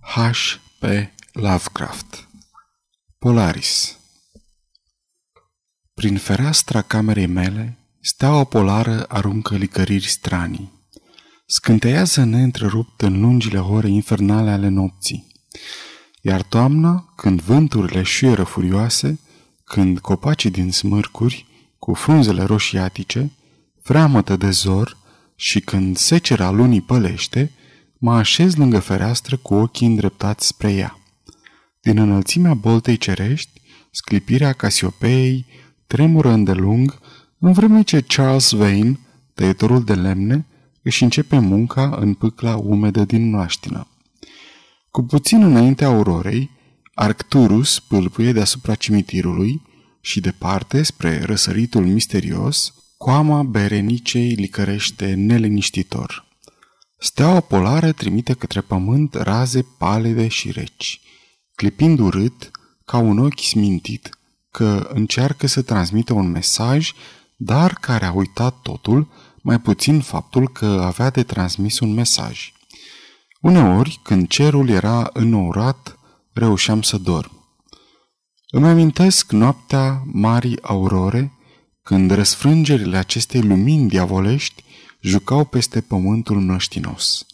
H. P. Lovecraft Polaris Prin fereastra camerei mele, steaua polară aruncă licăriri stranii. Scânteiază neîntrerupt în lungile ore infernale ale nopții. Iar toamna, când vânturile șuieră furioase, când copacii din smârcuri, cu frunzele roșiatice, freamătă de zor și când secera lunii pălește, mă așez lângă fereastră cu ochii îndreptați spre ea. Din înălțimea boltei cerești, sclipirea Casiopeei tremură îndelung, în vreme ce Charles Vane, tăietorul de lemne, își începe munca în pâcla umedă din mlaștină. Cu puțin înaintea aurorei, Arcturus pâlpâie deasupra cimitirului și departe, spre răsăritul misterios, coama berenicei licărește neliniștitor. Steaua polară trimite către pământ raze palide și reci, clipind urât, ca un ochi smintit, că încearcă să transmită un mesaj, dar care a uitat totul, mai puțin faptul că avea de transmis un mesaj. Uneori, când cerul era înourat, reușeam să dorm. Îmi amintesc noaptea marii aurore, când răsfrângerile acestei lumini diavolești jucau peste pământul mlăștinos.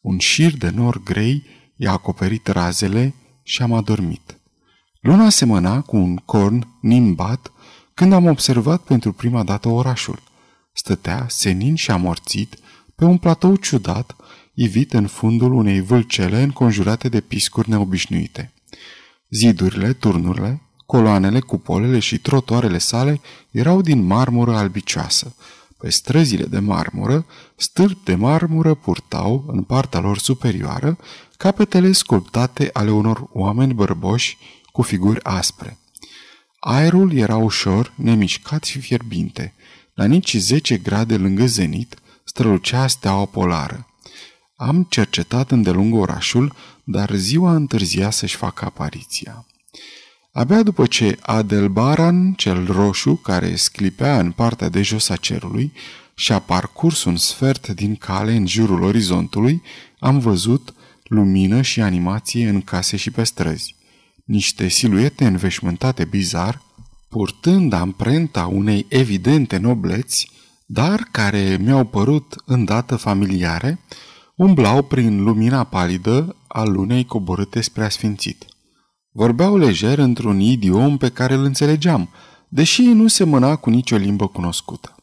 Un șir de nor grei i-a acoperit razele și am adormit. Luna semăna cu un corn nimbat când am observat pentru prima dată orașul. Stătea, senin și amorțit, pe un platou ciudat, ivit în fundul unei vâlcele înconjurate de piscuri neobișnuite. Zidurile, turnurile, coloanele, cupolele și trotoarele sale erau din marmură albicioasă, pe străzile de marmură, stâlpi de marmură purtau, în partea lor superioară, capetele sculptate ale unor oameni bărboși cu figuri aspre. Aerul era ușor, nemișcat și fierbinte. La nici 10 grade lângă zenit strălucea steaua polară. Am cercetat îndelung orașul, dar ziua întârzia să-și facă apariția. Abia după ce Adelbaran, cel roșu, care sclipea în partea de jos a cerului, și-a parcurs un sfert din cale în jurul orizontului, am văzut lumină și animație în case și pe străzi. Niște siluete înveșmântate bizar, purtând amprenta unei evidente nobleți, dar care mi-au părut îndată familiare, umblau prin lumina palidă a lunei coborâte spre asfințit. Vorbeau lejer într-un idiom pe care îl înțelegeam, deși nu semăna cu nicio limbă cunoscută.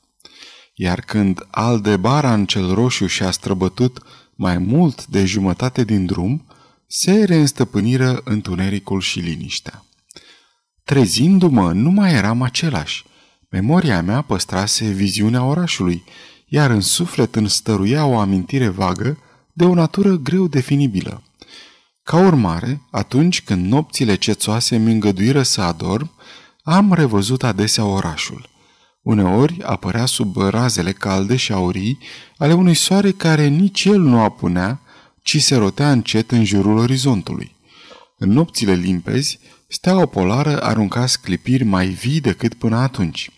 Iar când Aldebaran cel roșu și-a străbătut mai mult de jumătate din drum, se reînstăpâniră întunericul și liniștea. Trezindu-mă, nu mai eram același. Memoria mea păstrase viziunea orașului, iar în suflet înstăruia o amintire vagă de o natură greu definibilă. Ca urmare, atunci când nopțile cețoase mi îngăduiră să adorm, am revăzut adesea orașul. Uneori apărea sub razele calde și aurii ale unui soare care nici el nu apunea, ci se rotea încet în jurul orizontului. În nopțile limpezi, steaua polară arunca sclipiri mai vii decât până atunci.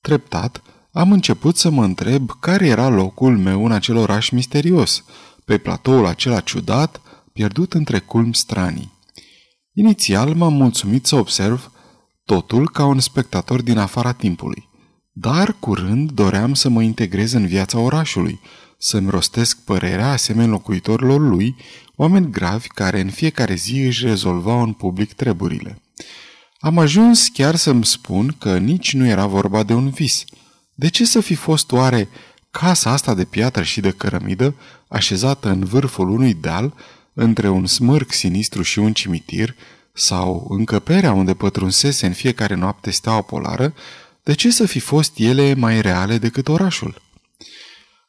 Treptat, am început să mă întreb care era locul meu în acel oraș misterios, pe platoul acela ciudat, pierdut între culmi stranii. Inițial m-am mulțumit să observ totul ca un spectator din afara timpului, dar curând doream să mă integrez în viața orașului, să-mi rostesc părerea asemenea locuitorilor lui, oameni gravi care în fiecare zi își rezolvau în public treburile. Am ajuns chiar să-mi spun că nici nu era vorba de un vis. De ce să fi fost oare casa asta de piatră și de cărămidă, așezată în vârful unui deal, între un smârc sinistru și un cimitir, sau încăperea unde pătrunsese în fiecare noapte steaua polară, de ce să fi fost ele mai reale decât orașul?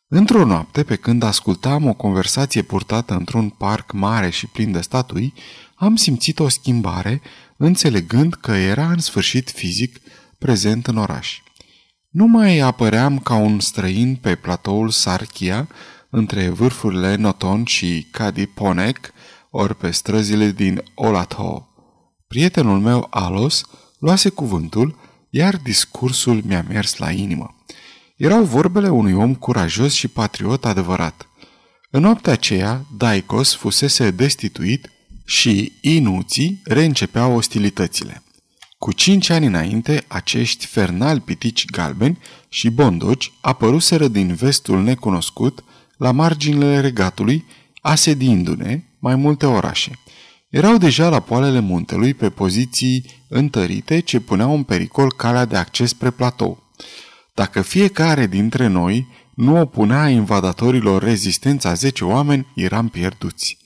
Într-o noapte, pe când ascultam o conversație purtată într-un parc mare și plin de statui, am simțit o schimbare, înțelegând că era în sfârșit fizic prezent în oraș. Nu mai apăream ca un străin pe platoul Sarkia, între vârfurile Noton și Kadiponek, ori pe străzile din Olatho. Prietenul meu, Alos, luase cuvântul, iar discursul mi-a mers la inimă. Erau vorbele unui om curajos și patriot adevărat. În noaptea aceea, Daicos fusese destituit și inuții reîncepeau ostilitățile. Cu cinci ani înainte, acești fernali pitici galbeni și bondoci apăruseră din vestul necunoscut, la marginile regatului, asediindu-ne mai multe orașe. Erau deja la poalele muntelui pe poziții întărite ce puneau în pericol calea de acces spre platou. Dacă fiecare dintre noi nu opunea invadatorilor rezistența zece oameni, eram pierduți.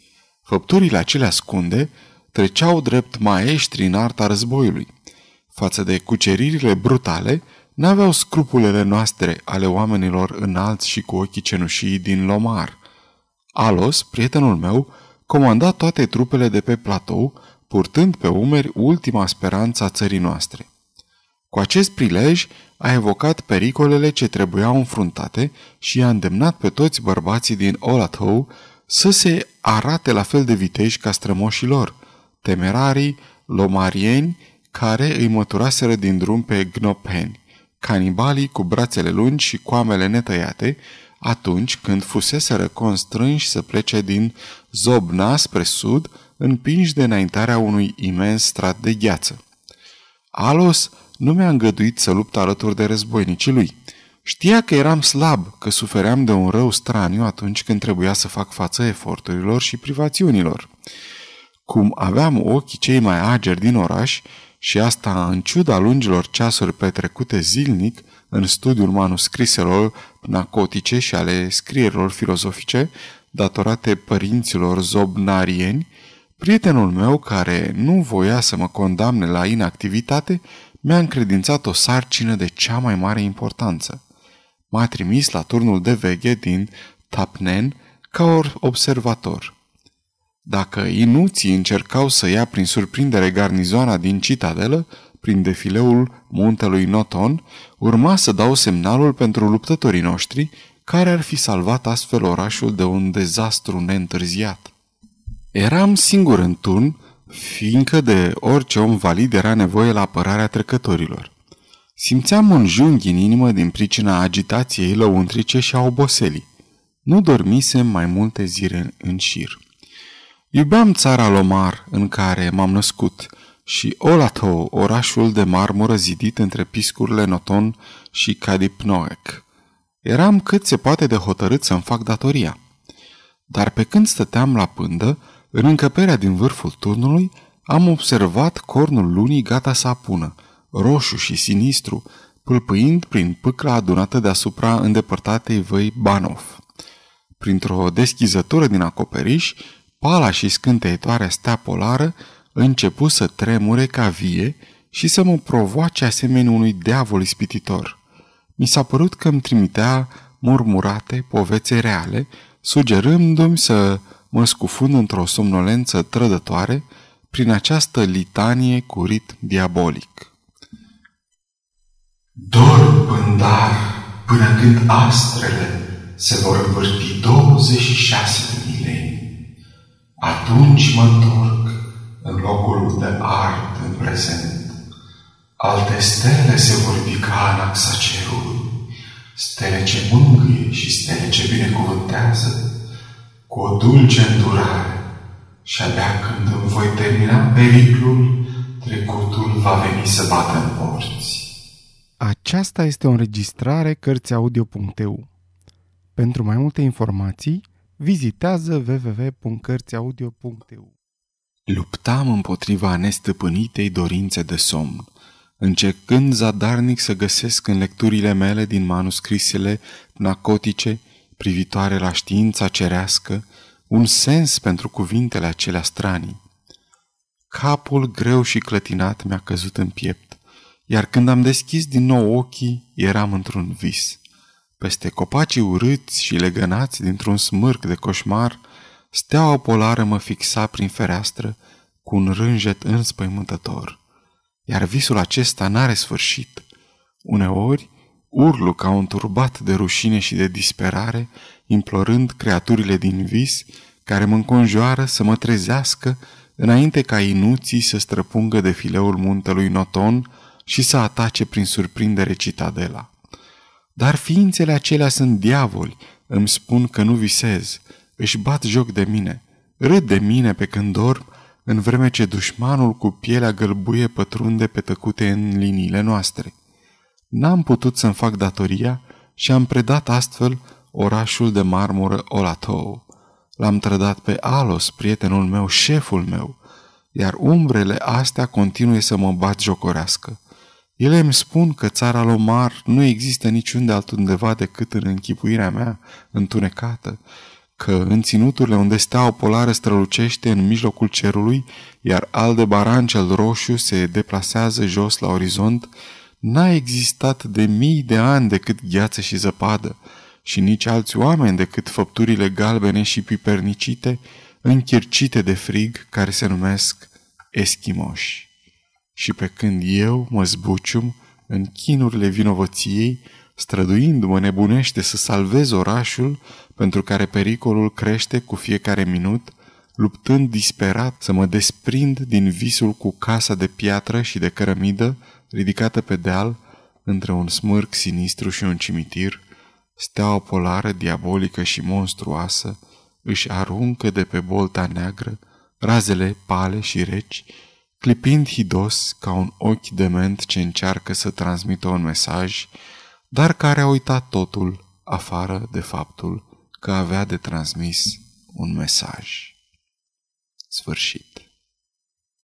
Făpturile acelea ascunde treceau drept maestri în arta războiului. Față de cuceririle brutale, n-aveau scrupulele noastre ale oamenilor înalți și cu ochii cenușii din Lomar. Alos, prietenul meu, comanda toate trupele de pe platou, purtând pe umeri ultima speranță a țării noastre. Cu acest prilej a evocat pericolele ce trebuiau înfruntate și a îndemnat pe toți bărbații din Olatou să se arate la fel de viteji ca strămoșii lor, temerarii, lomarieni, care îi măturaseră din drum pe gnopeni, canibalii cu brațele lungi și coamele netăiate, atunci când fuseseră constrânși să plece din Zobna spre sud, împinși de înaintarea unui imens strat de gheață. Alos nu mi-a îngăduit să lupt alături de războinicii lui. Știa că eram slab, că sufeream de un rău straniu atunci când trebuia să fac față eforturilor și privațiunilor. Cum aveam ochii cei mai ageri din oraș, și asta în ciuda lungilor ceasuri petrecute zilnic în studiul manuscriselor nacotice și ale scrierilor filozofice, datorate părinților zobnarieni, prietenul meu, care nu voia să mă condamne la inactivitate, mi-a încredințat o sarcină de cea mai mare importanță. M-a trimis la turnul de veghe din Tapnen ca observator. Dacă inuții încercau să ia prin surprindere garnizoana din citadelă, prin defileul muntelui Noton, urma să dau semnalul pentru luptătorii noștri, care ar fi salvat astfel orașul de un dezastru neîntârziat. Eram singur în turn, fiindcă de orice om valid era nevoie la apărarea trecătorilor. Simțeam un junghi în inimă din pricina agitației lăuntrice și a oboselii. Nu dormisem mai multe zile în șir. Iubeam țara Lomar în care m-am născut și Olato, orașul de marmură zidit între piscurile Noton și Cadipnoec. Eram cât se poate de hotărât să-mi fac datoria. Dar pe când stăteam la pândă, în încăperea din vârful turnului, am observat cornul lunii gata să apună, roșu și sinistru, pâlpâind prin pâcla adunată deasupra îndepărtatei văi Banov. Printr-o deschizătură din acoperiș, pala și scânteietoarea stea polară începu să tremure ca vie și să mă provoace asemenea unui diavol ispititor. Mi s-a părut că îmi trimitea murmurate povețe reale, sugerându-mi să mă scufund într-o somnolență trădătoare prin această litanie cu ritm diabolic. Dorm pândar până când astrele se vor învârti 26 de milenii. Atunci mă întorc în locul unde ard în prezent. Alte stele se vor ridica în axa cerului, stele ce mângâie și stele ce binecuvântează, cu o dulce îndurare și abia când îmi voi termina periclul, trecutul va veni să bată în porți. Aceasta este o înregistrare Cărțiaudio.eu. Pentru mai multe informații, vizitează www.cărțiaudio.eu. Luptam împotriva nestăpânitei dorințe de somn, încercând zadarnic să găsesc în lecturile mele din manuscrisele nacotice privitoare la știința cerească, un sens pentru cuvintele acelea stranii. Capul greu și clătinat mi-a căzut în piept, iar când am deschis din nou ochii, eram într-un vis. Peste copacii urâți și legănați dintr-un smârc de coșmar, steaua polară mă fixa prin fereastră cu un rânjet înspăimântător. Iar visul acesta n-are sfârșit. Uneori, Urlu ca un turbat de rușine și de disperare, implorând creaturile din vis care mă înconjoară să mă trezească înainte ca inuții să străpungă de fileul muntelui Noton și să atace prin surprindere citadela. Dar ființele acelea sunt diavoli, îmi spun că nu visez, își bat joc de mine, râd de mine pe când dorm, în vreme ce dușmanul cu pielea gălbuie pătrunde pe tăcute în liniile noastre. N-am putut să-mi fac datoria și am predat astfel orașul de marmură Olatou. L-am trădat pe Alos, prietenul meu, șeful meu, iar umbrele astea continue să mă bat jocorească. Ele îmi spun că țara Lomar nu există niciunde altundeva decât în închipuirea mea, întunecată, că în ținuturile unde steaua polară strălucește în mijlocul cerului, iar Aldebaran cel roșu se deplasează jos la orizont, n-a existat de mii de ani decât gheață și zăpadă, și nici alți oameni decât făpturile galbene și pipernicite, închircite de frig, care se numesc eschimoși. Și pe când eu mă zbucium în chinurile vinovăției, străduindu-mă nebunește să salvez orașul pentru care pericolul crește cu fiecare minut, luptând disperat să mă desprind din visul cu casa de piatră și de cărămidă ridicată pe deal între un smârc sinistru și un cimitir, steaua polară, diabolică și monstruoasă, își aruncă de pe bolta neagră razele pale și reci, clipind hidos ca un ochi dement ce încearcă să transmită un mesaj, dar care a uitat totul afară de faptul că avea de transmis un mesaj. Sfârșit.